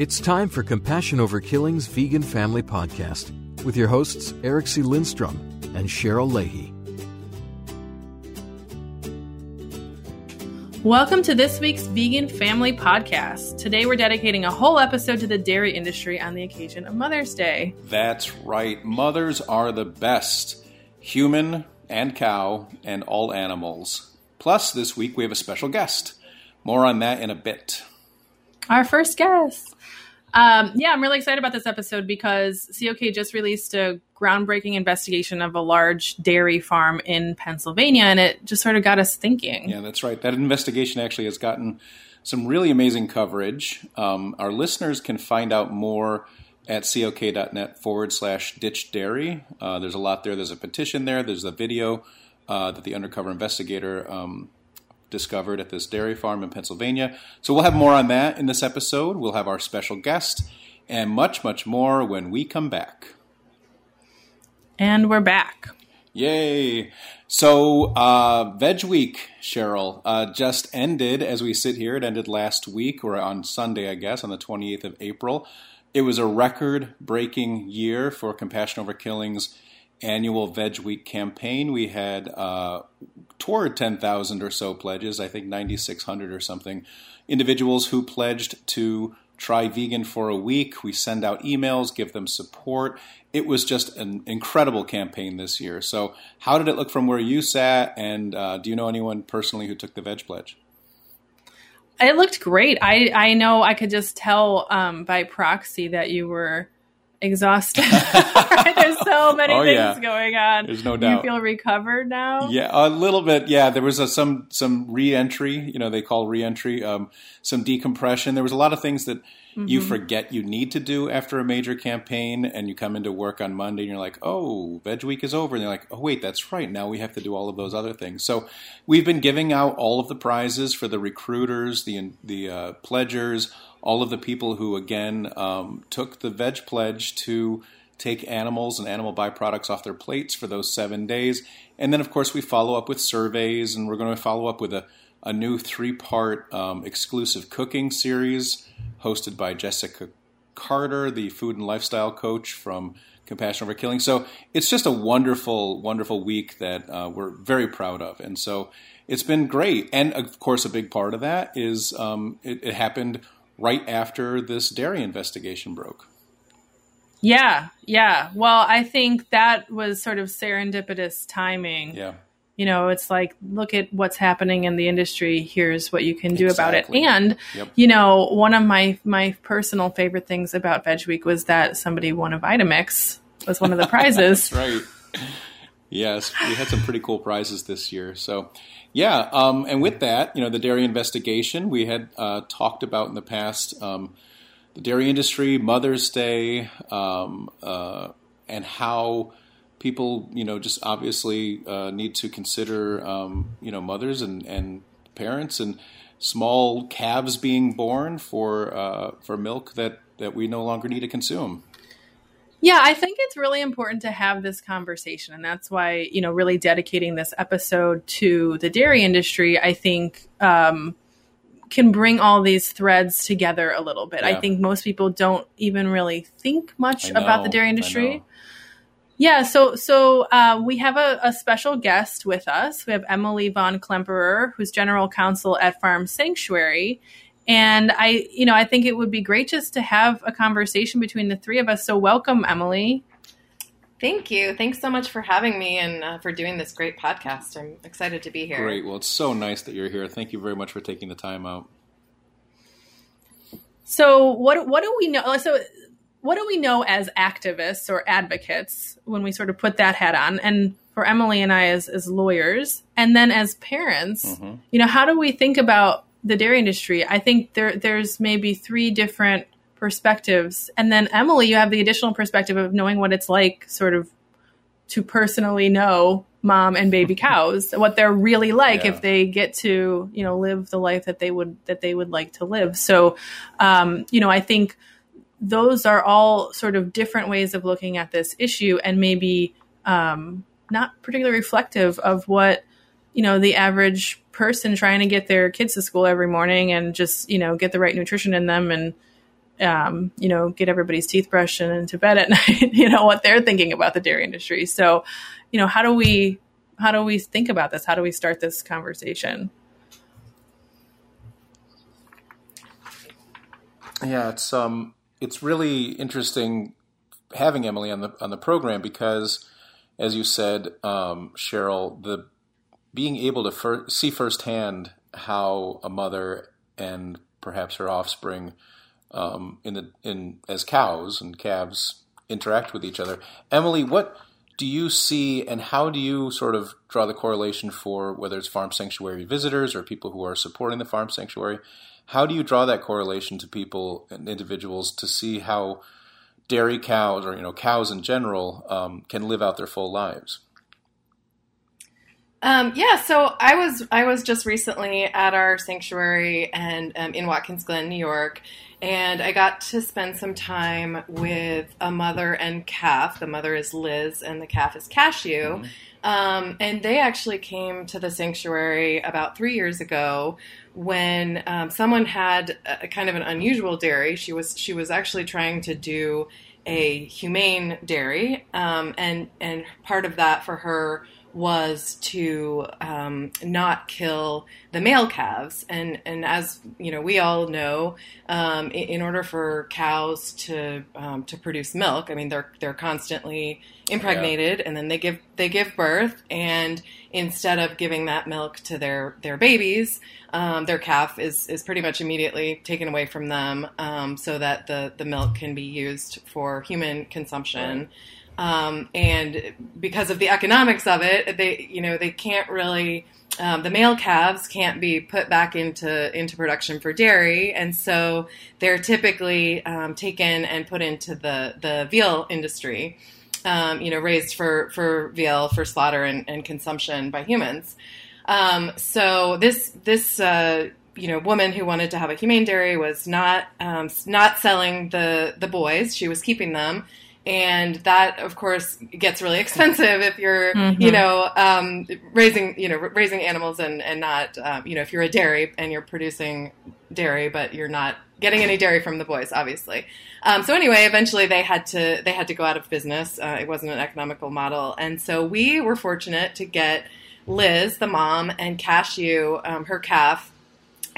It's time for Compassion Over Killing's Vegan Family Podcast with your hosts, Eric C. Lindstrom and Cheryl Leahy. Welcome to this week's Vegan Family Podcast. Today we're dedicating a whole episode to the dairy industry on the occasion of Mother's Day. That's right. Mothers are the best human and cow and all animals. Plus, this week we have a special guest. More on that in a bit. Our first guest. Um, yeah, I'm really excited about this episode because COK just released a groundbreaking investigation of a large dairy farm in Pennsylvania, and it just sort of got us thinking. Yeah, that's right. That investigation actually has gotten some really amazing coverage. Um, our listeners can find out more at cok.net forward slash ditch dairy. Uh, there's a lot there. There's a petition there, there's a video uh, that the undercover investigator um, discovered at this dairy farm in Pennsylvania. So we'll have more on that in this episode. We'll have our special guest and much, much more when we come back. And we're back. Yay! So, uh, Veg Week, Cheryl, uh, just ended as we sit here. It ended last week, or on Sunday, I guess, on the 28th of April. It was a record breaking year for Compassion Over Killing's annual Veg Week campaign. We had uh, toward 10,000 or so pledges, I think 9,600 or something, individuals who pledged to try vegan for a week. We send out emails, give them support. It was just an incredible campaign this year. So, how did it look from where you sat? And uh, do you know anyone personally who took the veg pledge? It looked great. I, I know I could just tell um, by proxy that you were exhausted. There's so many oh, things yeah. going on. There's no doubt. You feel recovered now? Yeah, a little bit. Yeah, there was a, some some reentry. You know, they call reentry um, some decompression. There was a lot of things that mm-hmm. you forget you need to do after a major campaign, and you come into work on Monday and you're like, "Oh, Veg Week is over," and you're like, "Oh, wait, that's right. Now we have to do all of those other things." So we've been giving out all of the prizes for the recruiters, the the uh, pledgers all of the people who, again, um, took the veg pledge to take animals and animal byproducts off their plates for those seven days. And then, of course, we follow up with surveys, and we're going to follow up with a, a new three part um, exclusive cooking series hosted by Jessica Carter, the food and lifestyle coach from Compassion Over Killing. So it's just a wonderful, wonderful week that uh, we're very proud of. And so it's been great. And of course, a big part of that is um, it, it happened right after this dairy investigation broke. Yeah, yeah. Well, I think that was sort of serendipitous timing. Yeah. You know, it's like, look at what's happening in the industry. Here's what you can do exactly. about it. And, yep. you know, one of my my personal favorite things about Veg Week was that somebody won a Vitamix was one of the prizes. right. Yes, we had some pretty cool prizes this year. So, yeah, um, and with that, you know, the dairy investigation we had uh, talked about in the past, um, the dairy industry, Mother's Day, um, uh, and how people, you know, just obviously uh, need to consider, um, you know, mothers and, and parents and small calves being born for uh, for milk that that we no longer need to consume. Yeah, I think it's really important to have this conversation. And that's why, you know, really dedicating this episode to the dairy industry, I think, um, can bring all these threads together a little bit. Yeah. I think most people don't even really think much know, about the dairy industry. Yeah, so so uh, we have a, a, special guest with us. We have Emily von Klemperer, who's general counsel at Farm Sanctuary, and I, you know, I think it would be great just to have a conversation between the three of us. So welcome, Emily. Thank you. Thanks so much for having me and uh, for doing this great podcast. I'm excited to be here. Great. Well, it's so nice that you're here. Thank you very much for taking the time out. So, what what do we know? So, what do we know as activists or advocates when we sort of put that hat on? And for Emily and I as as lawyers, and then as parents, mm-hmm. you know, how do we think about the dairy industry, I think there there's maybe three different perspectives. And then Emily, you have the additional perspective of knowing what it's like sort of to personally know mom and baby cows, what they're really like yeah. if they get to, you know, live the life that they would that they would like to live. So um, you know, I think those are all sort of different ways of looking at this issue and maybe um, not particularly reflective of what you know the average person trying to get their kids to school every morning and just you know get the right nutrition in them and um, you know, get everybody's teeth brushed and into bed at night, you know, what they're thinking about the dairy industry. So, you know, how do we how do we think about this? How do we start this conversation? Yeah, it's um it's really interesting having Emily on the on the program because as you said, um, Cheryl, the being able to fir- see firsthand how a mother and perhaps her offspring um, in the in as cows and calves interact with each other. Emily, what do you see, and how do you sort of draw the correlation for whether it's farm sanctuary visitors or people who are supporting the farm sanctuary? How do you draw that correlation to people and individuals to see how dairy cows or you know cows in general um, can live out their full lives? Um, yeah, so I was I was just recently at our sanctuary and um, in Watkins Glen, New York, and I got to spend some time with a mother and calf. The mother is Liz, and the calf is Cashew. Mm-hmm. Um, and they actually came to the sanctuary about three years ago when um, someone had a, kind of an unusual dairy. She was she was actually trying to do a humane dairy, um, and and part of that for her was to um, not kill the male calves. And, and as you know, we all know, um, in, in, order for cows to um, to produce milk, I mean, they're they're constantly impregnated, yeah. and then they give they give birth. And instead of giving that milk to their their babies, um, their calf is is pretty much immediately taken away from them, um, so that the the milk can be used for human consumption. Right. Um, and because of the economics of it, they you know they can't really um, the male calves can't be put back into into production for dairy, and so they're typically um, taken and put into the the veal industry. Um, you know, raised for for veal for slaughter and, and consumption by humans. Um, so this this uh, you know woman who wanted to have a humane dairy was not um, not selling the the boys; she was keeping them and that of course gets really expensive if you're mm-hmm. you know um, raising you know raising animals and and not um, you know if you're a dairy and you're producing dairy but you're not getting any dairy from the boys obviously. Um, so anyway eventually they had to they had to go out of business. Uh, it wasn't an economical model. And so we were fortunate to get liz the mom and cashew um, her calf.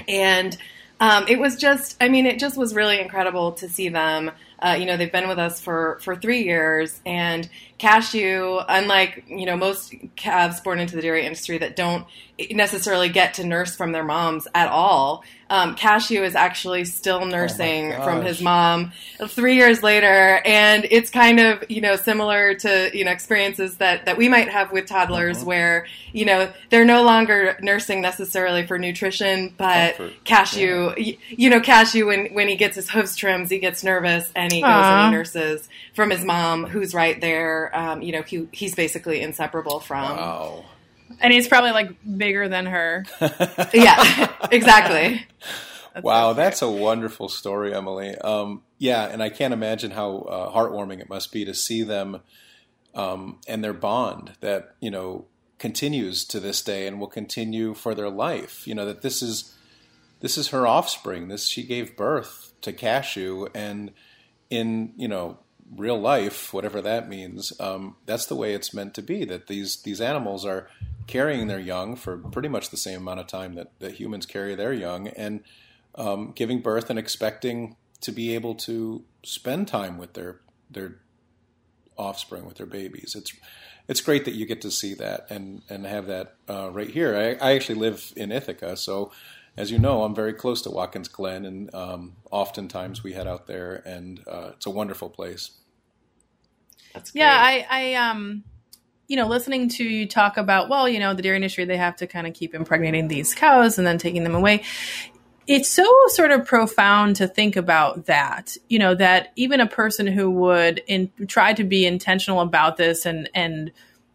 And um, it was just i mean it just was really incredible to see them uh, you know, they've been with us for, for three years, and cashew, unlike you know most calves born into the dairy industry that don't necessarily get to nurse from their moms at all, um, Cashew is actually still oh nursing oh from his mom three years later, and it's kind of you know similar to you know experiences that that we might have with toddlers, uh-huh. where you know they're no longer nursing necessarily for nutrition, but Comfort. Cashew, yeah. you know Cashew when when he gets his hooves trimmed, he gets nervous and he goes and he nurses from his mom, who's right there. Um, you know, he he's basically inseparable from. Wow. And he's probably like bigger than her. yeah, exactly. That's wow, that's a wonderful story, Emily. Um, yeah, and I can't imagine how uh, heartwarming it must be to see them um, and their bond that you know continues to this day and will continue for their life. You know that this is this is her offspring. This she gave birth to Cashew, and in you know real life, whatever that means, um, that's the way it's meant to be. That these these animals are carrying their young for pretty much the same amount of time that, that humans carry their young, and um, giving birth and expecting to be able to spend time with their their offspring, with their babies. It's it's great that you get to see that and and have that uh, right here. I, I, actually live in Ithaca, so as you know, I'm very close to Watkins Glen, and um, oftentimes we head out there, and uh, it's a wonderful place. That's great. yeah. I, I um, you know, listening to you talk about, well, you know, the dairy industry, they have to kind of keep impregnating these cows and then taking them away. It's so sort of profound to think about that, you know, that even a person who would in, try to be intentional about this and, and,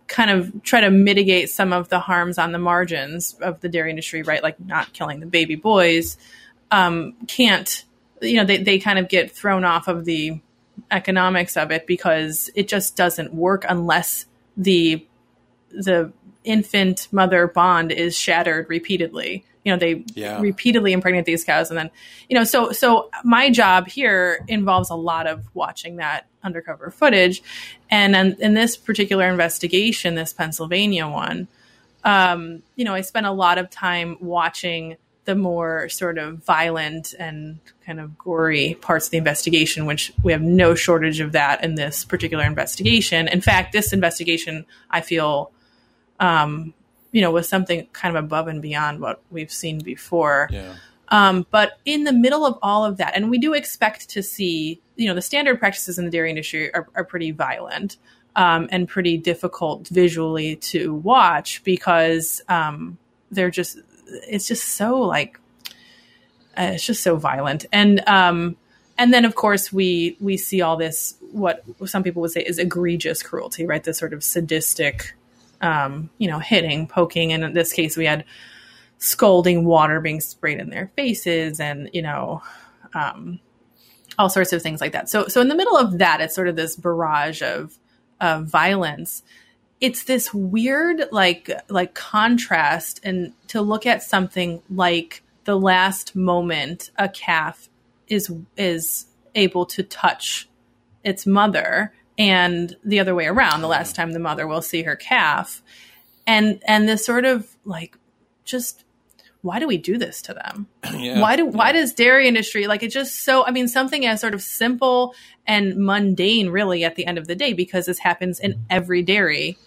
kind of try to mitigate some of the harms on the margins of the dairy industry, right? Like not killing the baby boys, um, can't, you know, they, they kind of get thrown off of the economics of it because it just doesn't work unless the the infant mother bond is shattered repeatedly you know they Yeah. repeatedly impregnate these cows and then you know so so my job here involves a lot of watching that undercover footage and in, in this particular investigation this pennsylvania one um, you know i spent a lot of time watching the more sort of violent and kind of gory parts of the investigation, which we have no shortage of that in this particular investigation. In fact, this investigation, I feel, um, you know, was something kind of above and beyond what we've seen before. Yeah. Um, but in the middle of all of that, and we do expect to see, you know, the standard practices in the dairy industry are, are pretty violent um, and pretty difficult visually to watch because um, they're just, it's just so like, uh, it's just so violent. And, um, and then of course we we see all this what some people would say is egregious cruelty, right? this sort of sadistic, um, you know, hitting, poking, and in this case we had scalding water being sprayed in their faces and you know um, all sorts of things like that so so in the middle of that it's sort of this barrage of of violence it's this weird like like contrast and to look at something like the last moment a calf is is able to touch its mother and the other way around the last time the mother will see her calf and and this sort of like just why do we do this to them? Yeah. Why do why does dairy industry like it just so I mean something as sort of simple and mundane really at the end of the day because this happens in every dairy.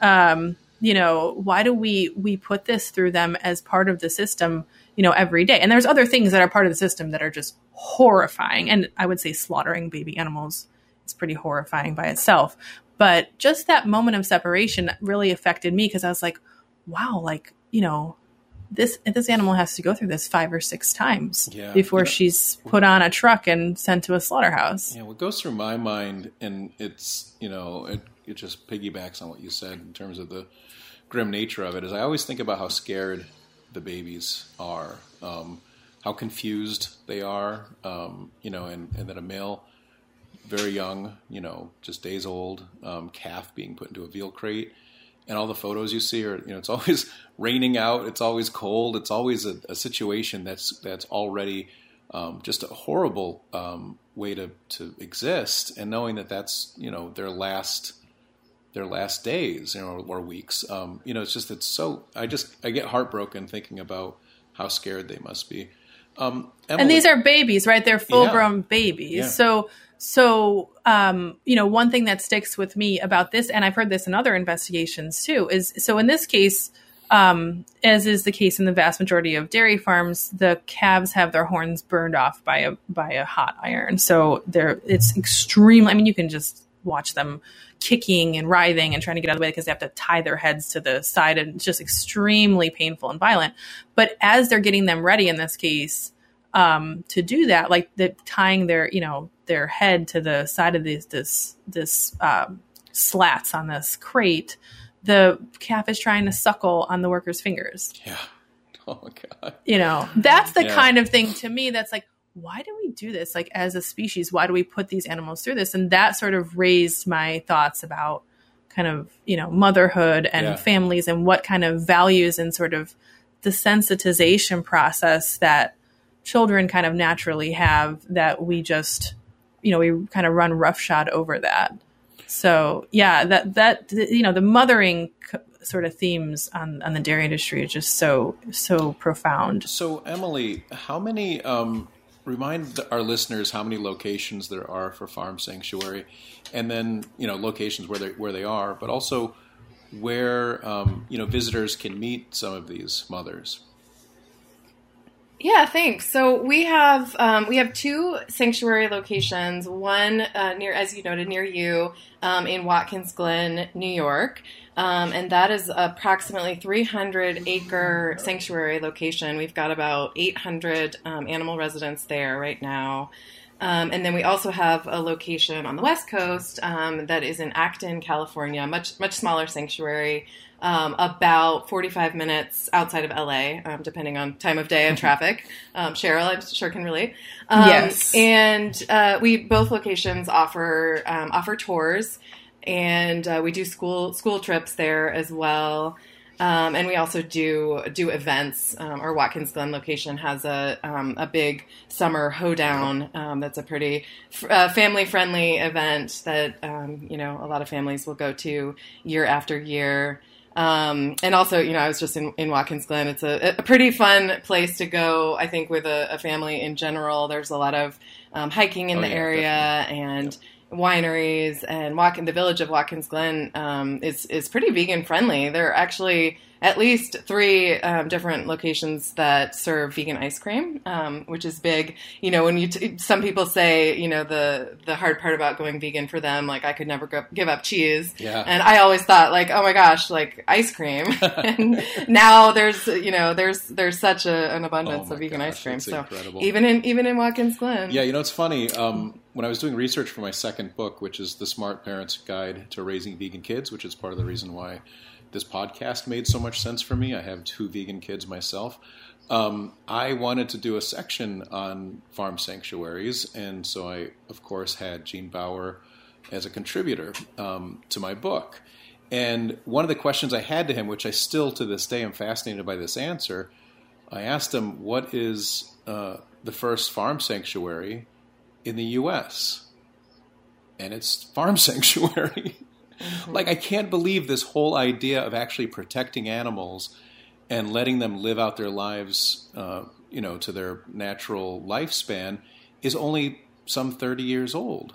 Um, you know, why do we we put this through them as part of the system, you know, every day? And there's other things that are part of the system that are just horrifying and I would say slaughtering baby animals is pretty horrifying by itself. But just that moment of separation really affected me because I was like, wow, like, you know, this this animal has to go through this five or six times Yeah. before You know- she's put on a truck and sent to a slaughterhouse. Yeah, what goes through my mind, and it's you know, it it just piggybacks on what you said in terms of the grim nature of it. Is I always think about how scared the babies are, um, how confused they are, um, you know, and and that a male, very young, you know, just days old, um, calf being put into a veal crate. And all the photos you see are, you know, it's always raining out. It's always cold. It's always a, a situation that's that's already um, just a horrible um, way to, to exist, and knowing that that's you know their last their last days, you know, or weeks. Um, you know, it's just it's so. I just I get heartbroken thinking about how scared they must be. Um, and these are babies, right? They're full grown babies. Yeah. So, so um, you know, one thing that sticks with me about this, and I've heard this in other investigations too, is so in this case, um, as is the case in the vast majority of dairy farms, the calves have their horns burned off by a by a hot iron. So they're it's extremely. I mean, you can just watch them kicking and writhing and trying to get out of the way because they have to tie their heads to the side and it's just extremely painful and violent. But as they're getting them ready in this case um, to do that, like the tying their you know their head to the side of these, this this um, slats on this crate, the calf is trying to suckle on the worker's fingers. yeah. Oh god. You know, that's the Yeah. kind of thing to me that's like, why do we do this? Like as a species, why do we put these animals through this? And that sort of raised my thoughts about kind of you know motherhood and Yeah. families and what kind of values and sort of the sensitization process that children kind of naturally have that we just you know we kind of run roughshod over that so yeah that that you know the mothering sort of themes on on the dairy industry is just so so profound So Emily, how many? Um, remind our listeners how many locations there are for Farm Sanctuary, and then you know locations where they where they are, but also where um, you know visitors can meet some of these mothers. Yeah, thanks. So we have um, we have two sanctuary locations. One uh, near, as you noted, near you um, in Watkins Glen, New York, um, and that is approximately 300 acre sanctuary location. We've got about 800 um, animal residents there right now. Um, and then we also have a location on the West Coast um, that is in Acton, California, much much smaller sanctuary, um, about 45 minutes outside of LA, um, depending on time of day and traffic. Um, Cheryl, I'm sure can relate. Um, Yes. And uh, we both locations offer um, offer tours, and uh, we do school school trips there as well. Um, and we also do do events. Um, our Watkins Glen location has a um, a big summer hoedown. Um, that's a pretty uh, family friendly event that um, you know a lot of families will go to year after year. Um, and also, you know, I was just in, in Watkins Glen. It's a, a, pretty fun place to go. I think with a, a family in general. There's a lot of hiking in oh, the yeah, area definitely. and wineries and walk in the village of Watkins Glen um, is is pretty vegan friendly. There are actually at least three um, different locations that serve vegan ice cream, um, which is big. You know, when you t- some people say, you know, the the hard part about going vegan for them, like I could never go- give up cheese. Yeah. And I always thought, like, oh my gosh, like ice cream. and now there's, you know, there's there's such a, an abundance oh of vegan gosh, ice cream. So incredible. even in even in Watkins Glen. Yeah, you know, it's funny. Um, when I was doing research for my second book, which is the Smart Parent's Guide to Raising Vegan Kids, which is part of the reason why this podcast made so much sense for me. I have two vegan kids myself. Um, I wanted to do a section on farm sanctuaries, and so I, of course, had Gene Baur as a contributor um, to my book. And one of the questions I had to him, which I still to this day am fascinated by this answer, I asked him, "What is uh, the first farm sanctuary in the U.S.?" And it's Farm Sanctuary. Mm-hmm. Like, I can't believe this whole idea of actually protecting animals and letting them live out their lives, uh, you know, to their natural lifespan is only some 30 years old,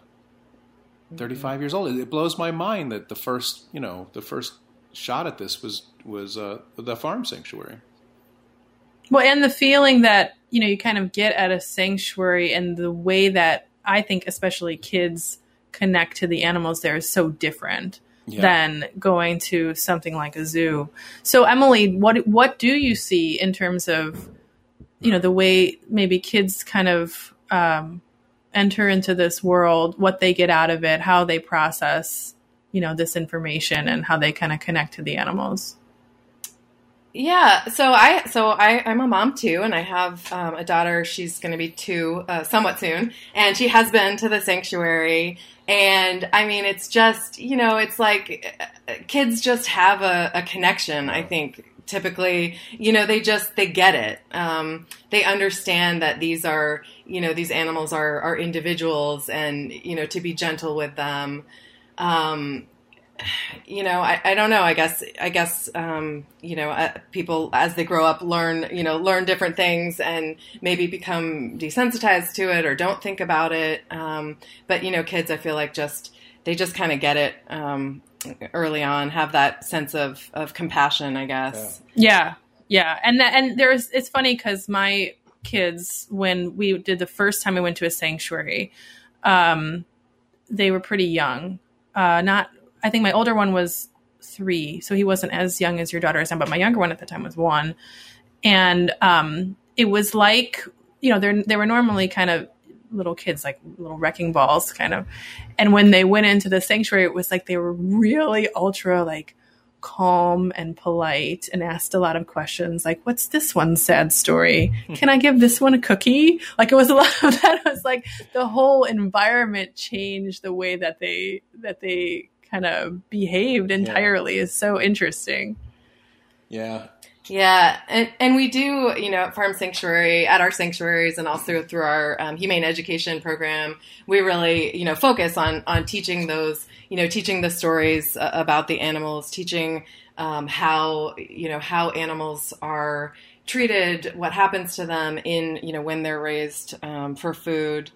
mm-hmm. 35 years old. It blows my mind that the first, you know, the first shot at this was was uh, the farm sanctuary. Well, and the feeling that you know you kind of get at a sanctuary, and the way that I think, especially kids connect to the animals there is so different yeah. than going to something like a zoo. So Emily, what what do you see in terms of you know the way maybe kids kind of um, enter into this world, what they get out of it, how they process you know this information, and how they kind of connect to the animals? Yeah, so I so I I'm a mom too, and I have um, a daughter. She's going to be two uh, somewhat soon, and she has been to the sanctuary. And I mean, it's just you know, it's like kids just have a, a connection. I think typically, you know, they just they get it. Um, they understand that these are you know these animals are are individuals, and you know to be gentle with them. Um, you know, I, I don't know. I guess, I guess, um, you know, uh, people as they grow up learn, you know, learn different things and maybe become desensitized to it or don't think about it. Um, but you know, kids, I feel like just they just kind of get it um, early on, have that sense of of compassion, I guess. Yeah, yeah, and that, and there's it's funny because my kids, when we did the first time we went to a sanctuary, um, they were pretty young. Uh, not I think my older one was three, so he wasn't as young as your daughter is now, but my younger one at the time was one. And um, it was like, you know, they're, they were normally kind of little kids, like little wrecking balls, kind of. And when they went into the sanctuary, it was like they were really ultra, like, calm and polite and asked a lot of questions like what's this one sad story can i give this one a cookie like it was a lot of that it was like the whole environment changed the way that they that they kind of behaved entirely yeah. is so interesting. Yeah. Yeah, and, and we do, you know, at Farm Sanctuary, at our sanctuaries, and also through our um, humane education program, we really, you know, focus on on teaching those, you know, teaching the stories uh, about the animals, teaching um, how, you know, how animals are treated, what happens to them in, you know, when they're raised um, for food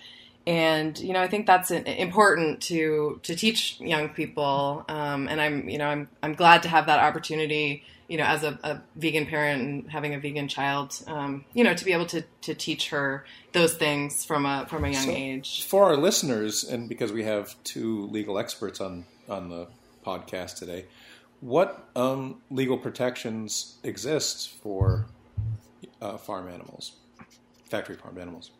and you know i think that's important to to teach young people. Um, and i'm you know i'm i'm glad to have that opportunity you know as a, a vegan parent and having a vegan child um, you know to be able to to teach her those things from a from a young so age. for our listeners and because we have two legal experts on on the podcast today what um, legal protections exist for uh, farm animals factory farmed animals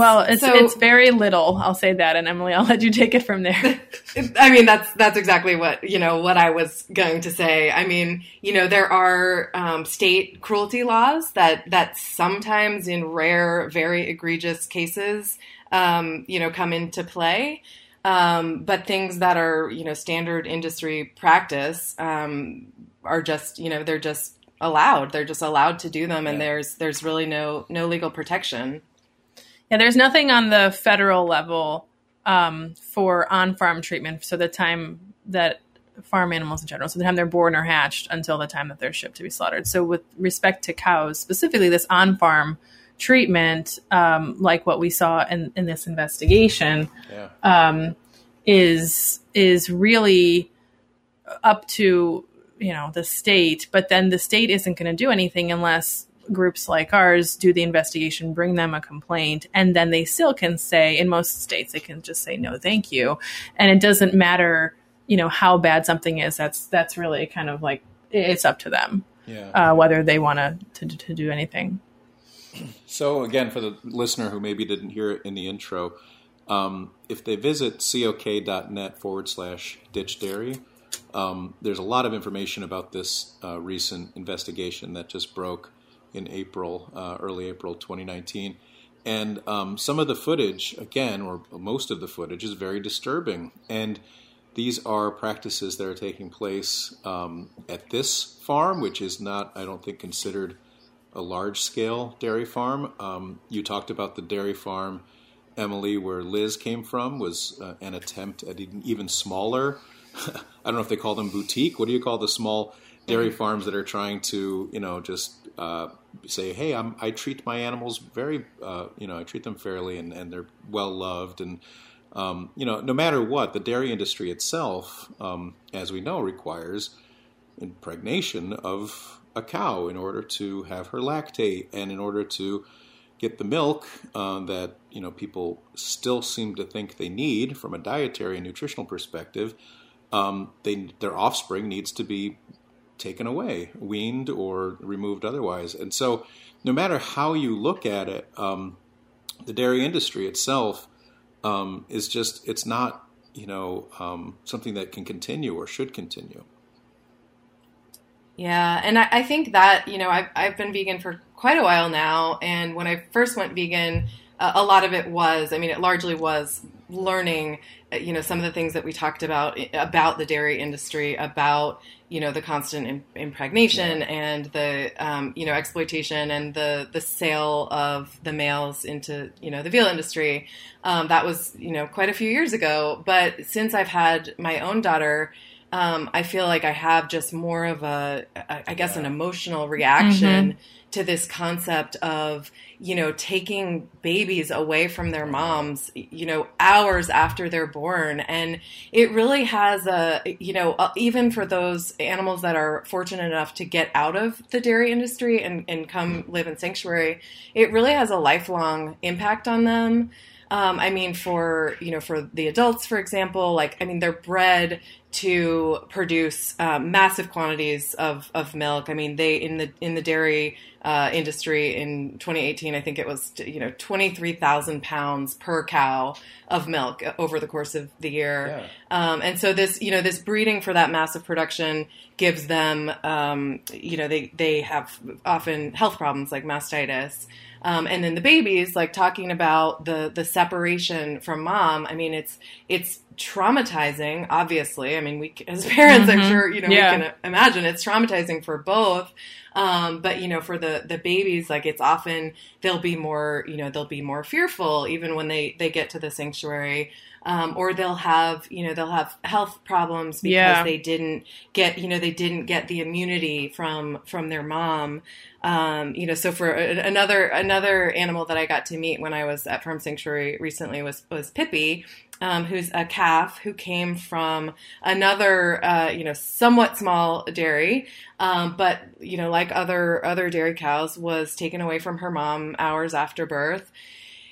Well, it's so, it's very little. I'll say that, and Emily, I'll let you take it from there. I mean, that's that's exactly what you know what I was going to say. I mean, you know, there are um, state cruelty laws that that sometimes, in rare, very egregious cases, um, you know, come into play. Um, but things that are you know standard industry practice um, are just you know they're just allowed. They're just allowed to do them, and Yeah. there's there's really no no legal protection. Yeah, there's nothing on the federal level um, for on-farm treatment. So the time that farm animals in general, so the time they're born or hatched until the time that they're shipped to be slaughtered. So with respect to cows, specifically this on-farm treatment, um, like what we saw in, in this investigation, Yeah. um, is is really up to you know the state but then the state isn't going to do anything unless groups like ours do the investigation bring them a complaint and then they still can say in most states they can just say no thank you. And it doesn't matter you know how bad something is that's that's really kind of like it's up to them Yeah. uh, whether they want to to do anything. So, again, for the listener who maybe didn't hear it in the intro, um, if they visit cok.net forward slash ditch dairy, um, there's a lot of information about this uh, recent investigation that just broke in April, uh, early April 2019. And um, some of the footage, again, or most of the footage, is very disturbing. And these are practices that are taking place um, at this farm, which is not, I don't think, considered a large scale dairy farm. Um, you talked about the dairy farm, Emily, where Liz came from, was uh, an attempt at an even smaller. I don't know if they call them boutique. What do you call the small dairy farms that are trying to, you know, just uh, say, hey, I'm, I treat my animals very, uh, you know, I treat them fairly and, and they're well loved. And, um, you know, no matter what, the dairy industry itself, um, as we know, requires impregnation of a cow in order to have her lactate and in order to get the milk uh, that you know people still seem to think they need from a dietary and nutritional perspective. Um, they their offspring needs to be taken away, weaned or removed otherwise. And so, no matter how you look at it, um, the dairy industry itself um, is just it's not you know um, something that can continue or should continue. Yeah, and I, I think that you know I've I've been vegan for quite a while now, and when I first went vegan, uh, a lot of it was I mean it largely was learning uh, you know some of the things that we talked about about the dairy industry about you know the constant im- impregnation and the um, you know exploitation and the the sale of the males into you know the veal industry um, that was you know quite a few years ago. But since I've had my own daughter um, I feel like I have just more of a, I I guess, an emotional reaction to this concept of, you know, taking babies away from their moms, you know, hours after they're born. And it really has a, you know, uh, even for those animals that are fortunate enough to get out of the dairy industry and, and come live in sanctuary, it really has a lifelong impact on them. Um, I mean, for you know, for the adults, for example, like I mean, they're bred to produce uh, massive quantities of, of milk. I mean, they in the in the dairy uh, industry in 2018, I think it was you know 23,000 pounds per cow of milk over the course of the year. Um, and so this you know this breeding for that massive production gives them um, you know they they have often health problems like mastitis. Um, and then the babies, like talking about the the separation from mom. I mean, it's it's traumatizing. Obviously, I mean, we as parents, I'm sure you know Yeah. we can imagine it's traumatizing for both. Um, but you know, for the the babies, like it's often they'll be more you know they'll be more fearful even when they they get to the sanctuary. Um, or they'll have, you know, they'll have health problems because Yeah. they didn't get, you know, they didn't get the immunity from from their mom. Um, you know, so for another another animal that I got to meet when I was at Farm Sanctuary recently was was Pippi, um, who's a calf who came from another, uh, you know, somewhat small dairy, um, but you know, like other other dairy cows, was taken away from her mom hours after birth.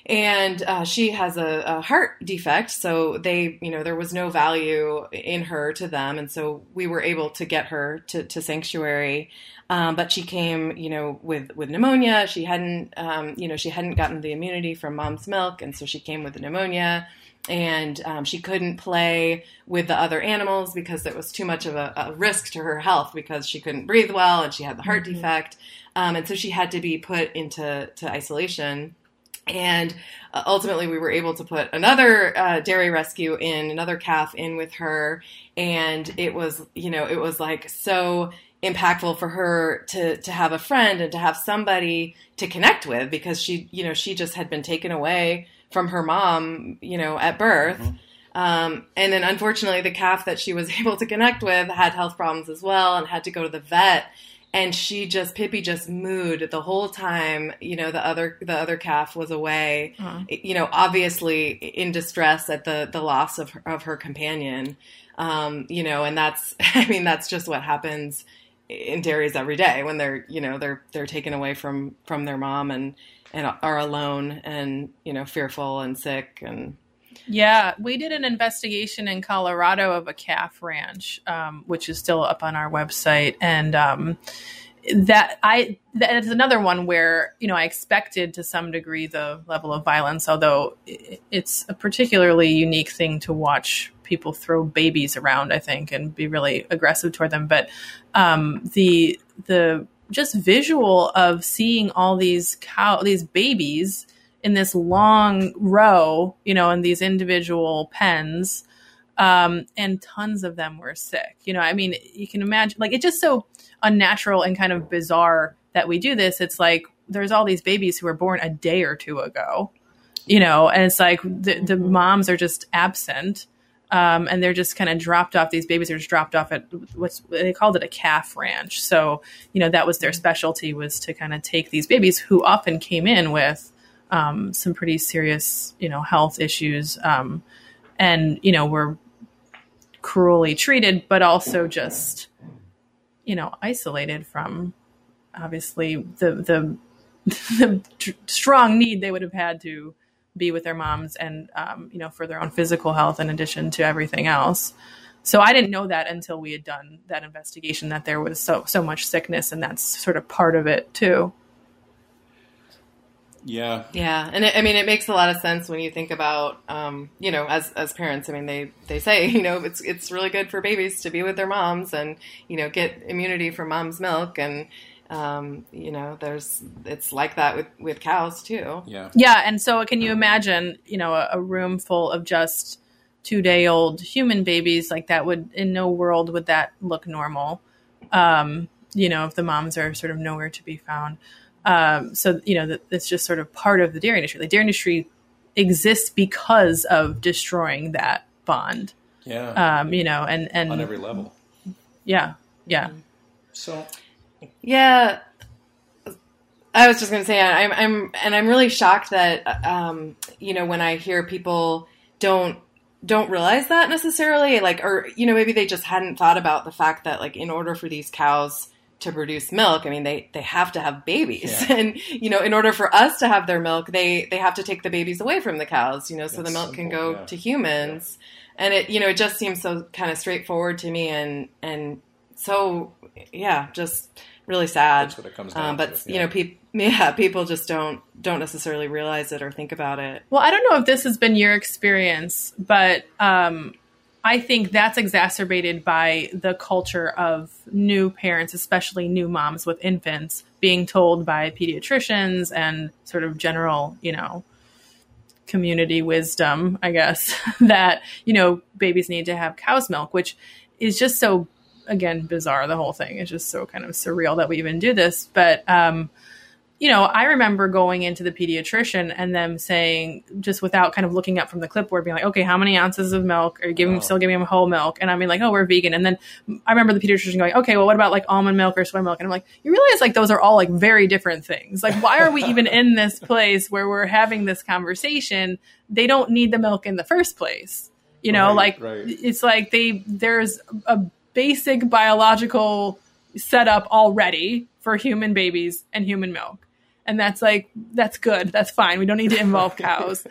And uh, she has a, a heart defect so they you know there was no value in her to them and so we were able to get her to, to sanctuary. Um, but she came you know with with pneumonia. She hadn't um, you know she hadn't gotten the immunity from mom's milk and so she came with pneumonia and um, she couldn't play with the other animals because it was too much of a, a risk to her health because she couldn't breathe well and she had the heart defect. Um, and so she had to be put into to isolation. And uh, ultimately we were able to put another uh, dairy rescue in another calf in with her. And it was you know it was like so impactful for her to to have a friend and to have somebody to connect with because she you know she just had been taken away from her mom you know at birth mm-hmm. um, and then unfortunately the calf that she was able to connect with had health problems as well and had to go to the vet and she just Pippi just mooed the whole time. You know, the other the other calf was away. Uh-huh. You know, obviously in distress at the the loss of her, of her companion. Um, you know, and that's I mean that's just what happens in dairies every day when they're you know they're they're taken away from from their mom and and are alone and you know fearful and sick and yeah, we did an investigation in Colorado of a calf ranch, um, which is still up on our website, and um, that I that is another one where you know I expected to some degree the level of violence, although it's a particularly unique thing to watch people throw babies around. I think and be really aggressive toward them, but um, the the just visual of seeing all these cow these babies in this long row, you know, in these individual pens. Um, and tons of them were sick. You know, I mean, you can imagine, like, it's just so unnatural and kind of bizarre that we do this. It's like there's all these babies who were born a day or two ago, you know, and it's like the, the moms are just absent. Um, and they're just kind of dropped off. These babies are just dropped off at what's they called it a calf ranch. So you know that was their specialty was to kind of take these babies who often came in with um, some pretty serious, you know, health issues, um, and you know were cruelly treated, but also just you know isolated from obviously the the the strong need they would have had to be with their moms and um, you know for their own physical health in addition to everything else so i didn't know that until we had done that investigation that there was so so much sickness and that's sort of part of it too yeah. Yeah, and it, I mean, it makes a lot of sense when you think about, um, you know, as as parents. I mean, they they say, you know, it's it's really good for babies to be with their moms and you know get immunity from mom's milk, and um, you know, there's it's like that with with cows too. Yeah. Yeah, and so can you imagine, you know, a, a room full of just two day old human babies like that would in no world would that look normal. Um, you know, if the moms are sort of nowhere to be found. Um, so you know that it's just sort of part of the dairy industry. The dairy industry exists because of destroying that bond. Yeah. Um, you know, and and on every level. Yeah. Yeah. So. Yeah. I was just going to say, I'm, I'm, and I'm really shocked that, um, you know, when I hear people don't don't realize that necessarily, like, or you know, maybe they just hadn't thought about the fact that, like, in order for these cows to produce milk i mean they they have to have babies yeah. and you know in order for us to have their milk they they have to take the babies away from the cows you know so That's the milk simple, can go yeah. to humans yeah. and it you know it just seems so kind of straightforward to me and and so yeah just really sad. That's what it comes down um, but to, you know people yeah people just don't don't necessarily realize it or think about it. Well i don't know if this has been your experience but um I think that's exacerbated by the culture of new parents, especially new moms with infants, being told by pediatricians and sort of general, you know, community wisdom, I guess, that, you know, babies need to have cow's milk, which is just so, again, bizarre. The whole thing is just so kind of surreal that we even do this. But, um, you know, I remember going into the pediatrician and them saying, just without kind of looking up from the clipboard, being like, okay, how many ounces of milk are you giving, oh. still giving them whole milk? And I mean, like, oh, we're vegan. And then I remember the pediatrician going, okay, well, what about like almond milk or soy milk? And I'm like, you realize like those are all like very different things. Like, why are we even in this place where we're having this conversation? They don't need the milk in the first place. You know, right, like right. it's like they, there's a basic biological setup already for human babies and human milk. And that's like that's good. That's fine. We don't need to involve cows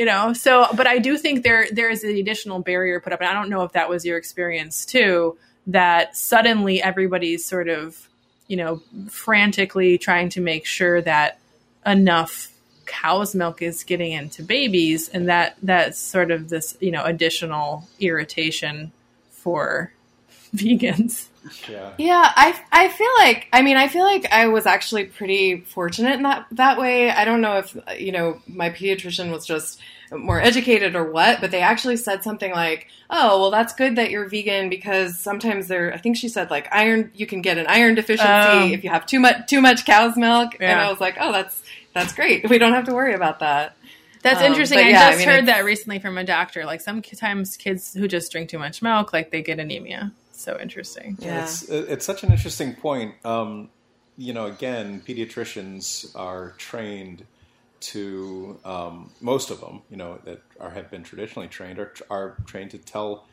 you know? So but i do think there there is an additional barrier put up. And i don't know if that was your experience too that suddenly everybody's sort of you know frantically trying to make sure that enough cow's milk is getting into babies and that that's sort of this you know additional irritation for vegans. Yeah. Yeah, I, I feel like I mean I feel like I was actually pretty fortunate in that that way. I don't know if you know my pediatrician was just more educated or what, but they actually said something like, "Oh, well that's good that you're vegan because sometimes there I think she said like iron you can get an iron deficiency Oh. if you have too much too much cow's milk." And I was like, "Oh, that's that's great. We don't have to worry about that." That's Um, interesting. but I yeah, I just mean, heard that recently from a doctor. Like sometimes kids who just drink too much milk, like they get anemia. So interesting. Yeah. It's, it's such an interesting point. Um, you know, again, pediatricians are trained to um, most of them. You know, that are have been traditionally trained are are trained to tell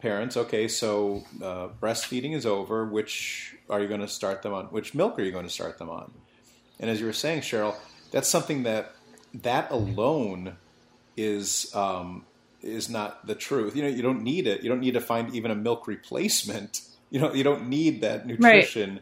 parents, okay, so uh, breastfeeding is over. Which are you going to start them on? Which milk are you going to start them on? And as you were saying, Cheryl, that's something that that alone is um, is not the truth. You know, you don't need it. You don't need to find even a milk replacement. You know, you don't need that nutrition.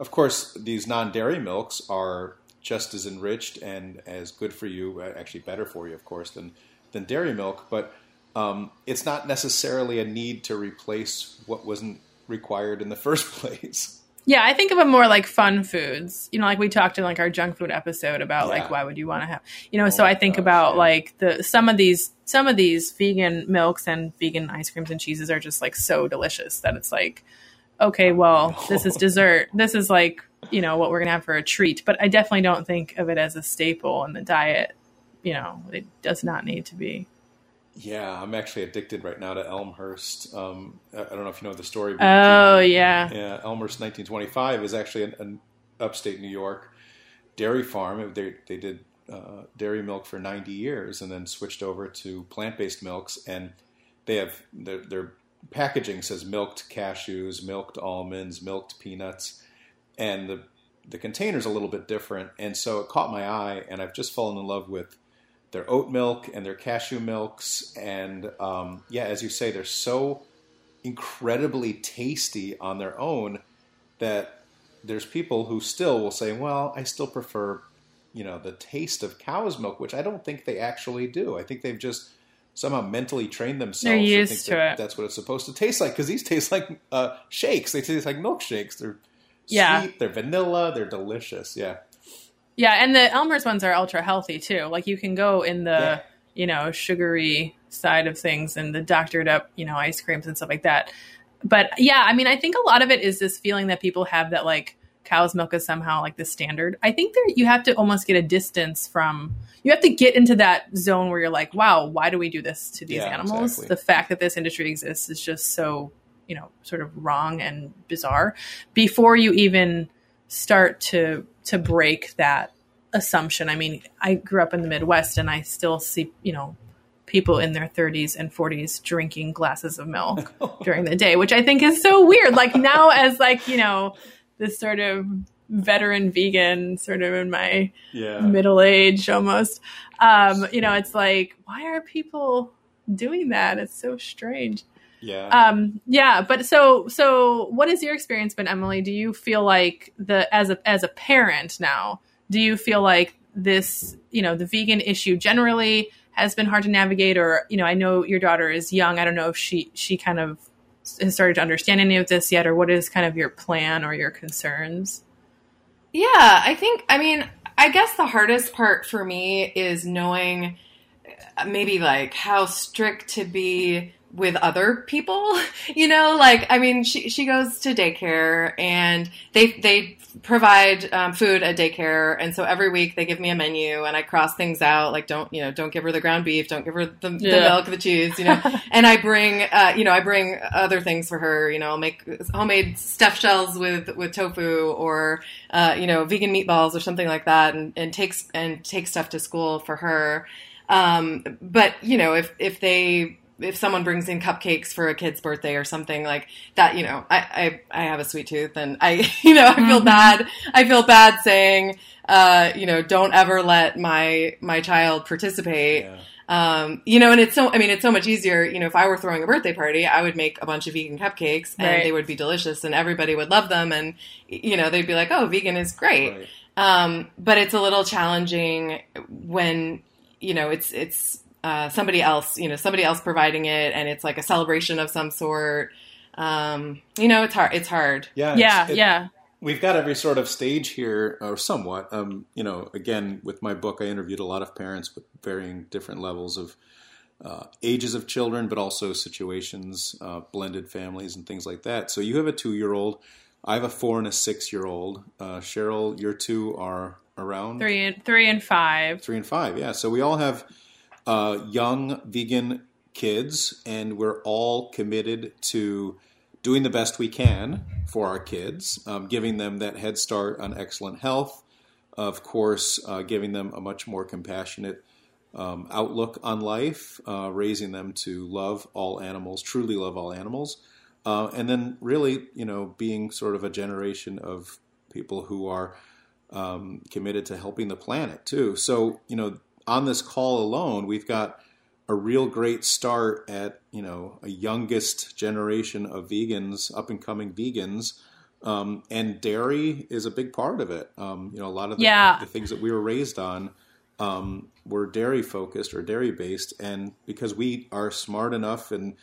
Of course, these non-dairy milks are just as enriched and as good for you, uh, actually better for you, of course, than than dairy milk. But um, it's not necessarily a need to replace what wasn't required in the first place. Yeah, I think of them more like fun foods. You know, like we talked in like our junk food episode about Yeah. like why would you want to have you know, Oh so I think gosh, about yeah. like the some of these some of these vegan milks and vegan ice creams and cheeses are just like so delicious that it's like okay, oh, well, this is dessert. This is like, you know, what we're going to have for a treat, but I definitely don't think of it as a staple in the diet. You know, it does not need to be. Yeah, I'm actually addicted right now to Elmhurst. Um, I don't know if you know the story. Oh, yeah. Yeah, Elmhurst 1925 is actually an, an upstate New York dairy farm. They they did uh, dairy milk for 90 years and then switched over to plant based milks. And they have their, their packaging says milked cashews, milked almonds, milked peanuts, and the the container's a little bit different. And so it caught my eye, and I've just fallen in love with their oat milk and their cashew milks. And um, yeah, as you say, they're so incredibly tasty on their own that there's people who still will say, well, I still prefer, you know, the taste of cow's milk, which I don't think they actually do. I think they've just somehow mentally trained themselves They're to used think to that it. that's what it's supposed to taste like because these taste like uh, shakes. They taste like milkshakes. They're Yeah. sweet, they're vanilla, they're delicious. Yeah. Yeah, and the Elmhurst ones are ultra healthy too. Like you can go in the, Yeah. you know, sugary side of things and the doctored up, you know, ice creams and stuff like that. But yeah, I mean, I think a lot of it is this feeling that people have that like cow's milk is somehow like the standard. I think there you have to almost get a distance from you have to get into that zone where you're like, wow, why do we do this to these Yeah, animals? exactly. The fact that this industry exists is just so, you know, sort of wrong and bizarre before you even start to to break that assumption. I mean, I grew up in the Midwest and I still see, you know, people in their 30s and 40s drinking glasses of milk during the day, which I think is so weird. Like now as like, you know, this sort of veteran vegan sort of in my Yeah. middle age almost. Um, you know, it's like why are people doing that? It's so strange. Yeah. Um, yeah, but so so what has your experience been, Emily? Do you feel like the as a as a parent now, do you feel like this, you know, the vegan issue generally has been hard to navigate or, you know, I know your daughter is young. I don't know if she she kind of has started to understand any of this yet or what is kind of your plan or your concerns? Yeah, I think, I mean, I guess the hardest part for me is knowing uh, maybe like how strict to be with other people you know like i mean she she goes to daycare and they they provide um, food at daycare. And so every week they give me a menu and i cross things out like don't you know don't give her the ground beef don't give her the, the Yeah. milk the cheese you know. And i bring uh, you know i bring other things for her you know i'll make homemade stuffed shells with with tofu or uh, you know vegan meatballs or something like that and, and takes and take stuff to school for her. Um, but you know if if they if someone brings in cupcakes for a kid's birthday or something like that, you know, I, I, I have a sweet tooth and I, you know, I feel Mhm. bad. I feel bad saying, uh, you know, don't ever let my, my child participate. yeah. Um, you know, and it's so, I mean, it's so much easier, you know, if I were throwing a birthday party, I would make a bunch of vegan cupcakes and Right. they would be delicious and everybody would love them. And, you know, they'd be like, oh, vegan is great. Right. Um, but it's a little challenging when you know it's it's uh, somebody else, you know, somebody else providing it, and it's like a celebration of some sort. um, you know, it's hard. It's hard. Yeah, yeah, it, yeah. We've got every sort of stage here, or somewhat. Um, you know, again, with my book, I interviewed a lot of parents with varying different levels of uh, ages of children, but also situations, uh, blended families, and things like that. So you have a two-year-old. I have a four and a six-year-old. Uh, Cheryl, your two are around three and three and five. Three and five, yeah. So we all have uh, young vegan kids, and we're all committed to doing the best we can for our kids, um, giving them that head start on excellent health. Of course, uh, giving them a much more compassionate um, outlook on life, uh, raising them to love all animals, truly love all animals, uh, and then really, you know, being sort of a generation of people who are um, committed to helping the planet too. So, you know, on this call alone, we've got a real great start at you know a youngest generation of vegans, up and coming vegans, um, and dairy is a big part of it. Um, you know, a lot of the, yeah. the, things that we were raised on um, were dairy focused or dairy based, and because we are smart enough and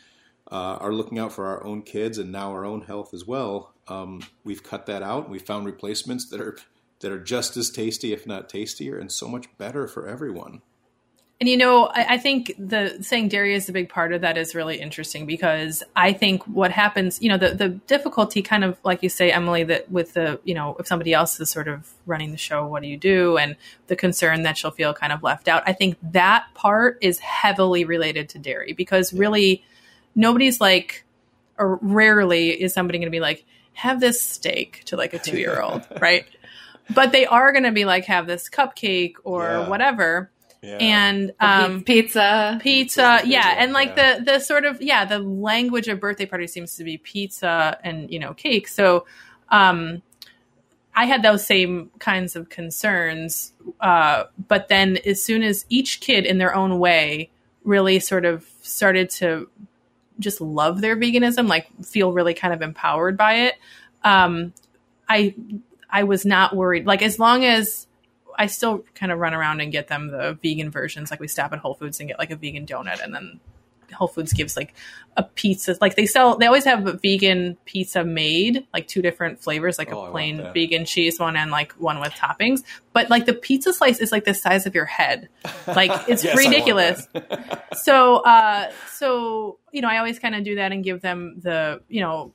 uh, are looking out for our own kids and now our own health as well, um, we've cut that out. We found replacements that are that are just as tasty, if not tastier, and so much better for everyone. And you know, I, I, think the saying dairy is a big part of that is really interesting because I think what happens, you know, the the difficulty, kind of like you say, Emily, that with the, you know, if somebody else is sort of running the show, what do you do? And the concern that she'll feel kind of left out. I think that part is heavily related to dairy because really, nobody's like, or rarely is somebody going to be like, have this steak to like a two year old, right? But they are going to be like, have this cupcake or yeah. whatever yeah. And um, pizza, pizza, yeah, and like yeah. the the sort of yeah, the language of birthday parties seems to be pizza and you know cake. So, um, I had those same kinds of concerns, uh, but then as soon as each kid in their own way really sort of started to just love their veganism, like feel really kind of empowered by it, um, I I was not worried. Like as long as I still kind of run around and get them the vegan versions. Like we stop at Whole Foods and get like a vegan donut, and then Whole Foods gives like a pizza. Like they sell, they always have a vegan pizza made, like two different flavors, like oh, a plain vegan cheese one and like one with toppings. But like the pizza slice is like the size of your head. Like it's yes, ridiculous. so, uh, so you know, I always kind of do that and give them the you know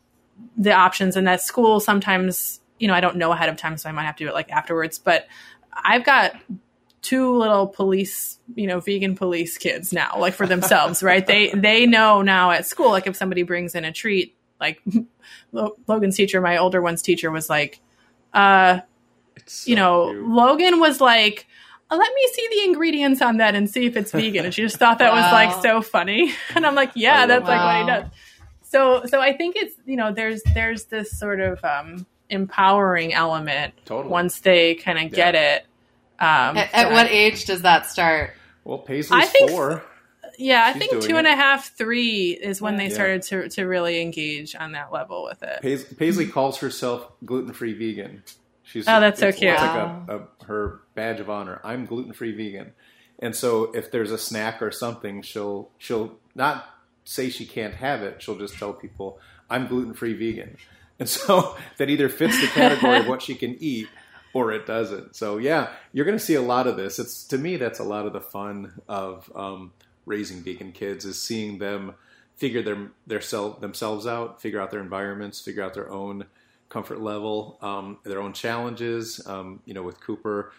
the options. And that school sometimes you know I don't know ahead of time, so I might have to do it like afterwards, but. I've got two little police, you know, vegan police kids now, like for themselves, right? They they know now at school, like if somebody brings in a treat, like Logan's teacher, my older one's teacher was like, uh, so you know, cute. Logan was like, let me see the ingredients on that and see if it's vegan. And she just thought that wow. was like so funny. And I'm like, yeah, that's wow. like what he does. So so I think it's you know there's there's this sort of um, empowering element totally. once they kind of get it. Um, at, at what age does that start? Well, Paisley's I think, four. Yeah, I think two and a half, three is when they yeah. started to, to really engage on that level with it. Paisley, Paisley calls herself gluten free vegan. She's oh, that's so cute. It's like a, a, her badge of honor. I'm gluten free vegan, and so if there's a snack or something, she'll she'll not say she can't have it. She'll just tell people I'm gluten free vegan, and so that either fits the category of what she can eat or it doesn't. So yeah, you're going to see a lot of this. It's to me that's a lot of the fun of um, raising vegan kids is seeing them figure their their self, themselves out, figure out their environments, figure out their own comfort level, um, their own challenges. Um, you know, with Cooper,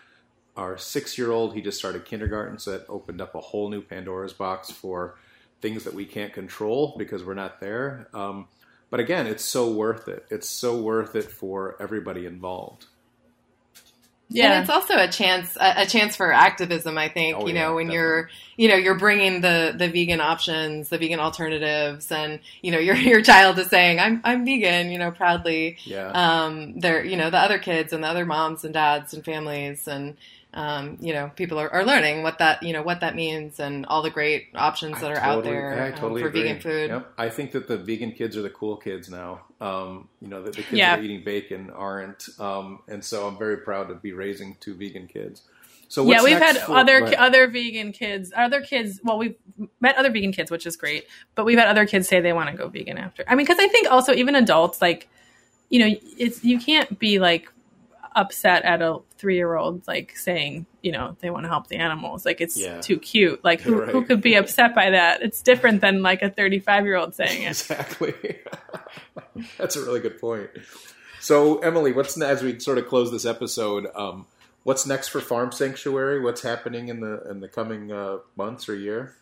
our six year old, he just started kindergarten, so that opened up a whole new Pandora's box for things that we can't control because we're not there. Um, but again, it's so worth it. It's so worth it for everybody involved. Yeah, and it's also a chance a, a chance for activism. I think oh, you know when definitely. you're you know you're bringing the the vegan options, the vegan alternatives, and you know your your child is saying I'm I'm vegan, you know proudly. Yeah. Um, they're you know the other kids and the other moms and dads and families and um, you know, people are, are, learning what that you know what that means and all the great options that are totally, out there totally um, for agree. vegan food. Yep. I think that the vegan kids are the cool kids now. Um, you know, the, the kids Yeah. that are eating bacon aren't, um, and so I'm very proud to be raising two vegan kids. So yeah, we've next had for- other go ahead. other vegan kids, other kids. Well, we've met other vegan kids, which is great. But we've had other kids say they want to go vegan after. I mean, because I think also even adults, like, you know, it's you can't be like upset at a three year old like saying, you know, they want to help the animals. Like it's Yeah. too cute. Like who, Right. who could be upset by that? It's different than like a thirty five year old saying it. Exactly. That's a really good point. So, Emily, what's as we sort of close this episode? Um, what's next for Farm Sanctuary? What's happening in the in the coming uh, months or year?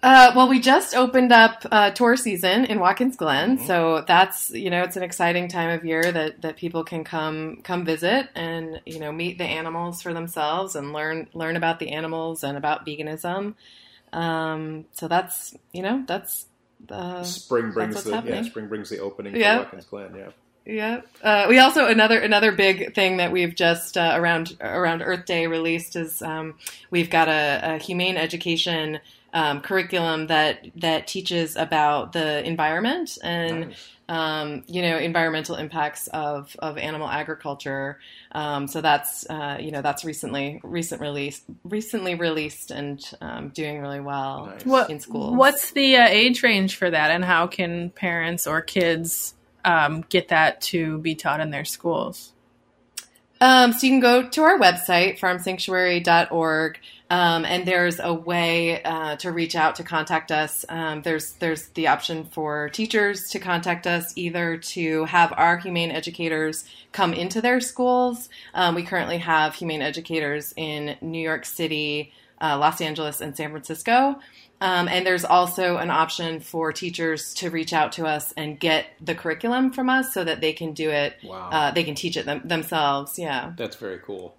Uh, well, we just opened up uh, tour season in Watkins Glen, so that's you know it's an exciting time of year that, that people can come come visit and you know meet the animals for themselves and learn learn about the animals and about veganism. Um, so that's you know that's uh, Spring brings the yeah, spring brings the opening Yeah. for Watkins Glen. Yeah. Yeah. Uh, we also another another big thing that we've just uh, around around Earth Day released is um, we've got a, a humane education um, curriculum that that teaches about the environment and Nice. um, you know environmental impacts of of animal agriculture. Um, so that's uh, you know that's recently recent release recently released and um, doing really well Nice. What, in schools. What's the uh, age range for that, and how can parents or kids um, get that to be taught in their schools? Um, so you can go to our website, farmsanctuary.org, um, and there's a way uh, to reach out to contact us. Um, there's there's the option for teachers to contact us, either to have our humane educators come into their schools. Um, we currently have humane educators in New York City, uh, Los Angeles, and San Francisco. Um, and there's also an option for teachers to reach out to us and get the curriculum from us so that they can do it. Wow. Uh, they can teach it them- themselves. Yeah. That's very cool.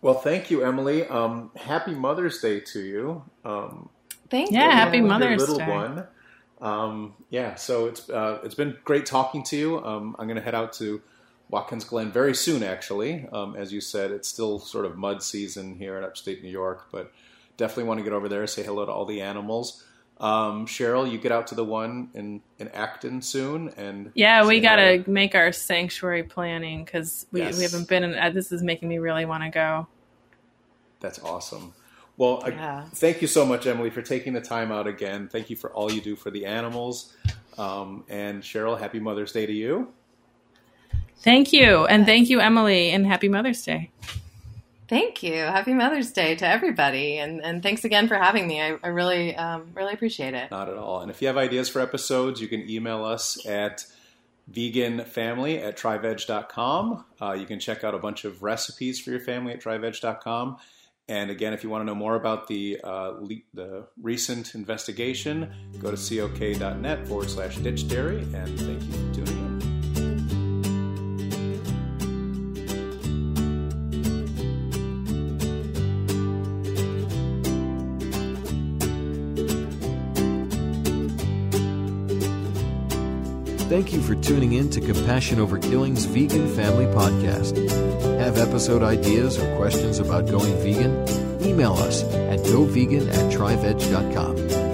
Well, thank you, Emily. Um, happy Mother's Day to you. Um, Thank you. Yeah, you. happy your Mother's little Day. one. Um, yeah, so it's uh, it's been great talking to you. Um, I'm going to head out to Watkins Glen very soon. Actually, um, as you said, it's still sort of mud season here in upstate New York, but definitely want to get over there, say hello to all the animals. Um, Cheryl, you get out to the one in, in Acton soon, and Yeah, we got hi. to make our sanctuary planning because we, Yes. we haven't been in. Uh, this is making me really want to go. That's awesome. Well, I- thank you so much, Emily, for taking the time out again. Thank you for all you do for the animals. Um, and Cheryl, happy Mother's Day to you. Thank you. And thank you, Emily, and happy Mother's Day. Thank you. Happy Mother's Day to everybody, and and thanks again for having me. I, I really um, really appreciate it. Not at all. And if you have ideas for episodes, you can email us at veganfamily at tryveg.com. Uh, you can check out a bunch of recipes for your family at tryveg.com. And again, if you want to know more about the uh, le- the recent investigation, go to cok.net forward slash ditch dairy. And thank you for tuning in. Thank you for tuning in to Compassion Over Killing's Vegan Family Podcast. Have episode ideas or questions about going vegan? Email us at govegan at tryveg.com.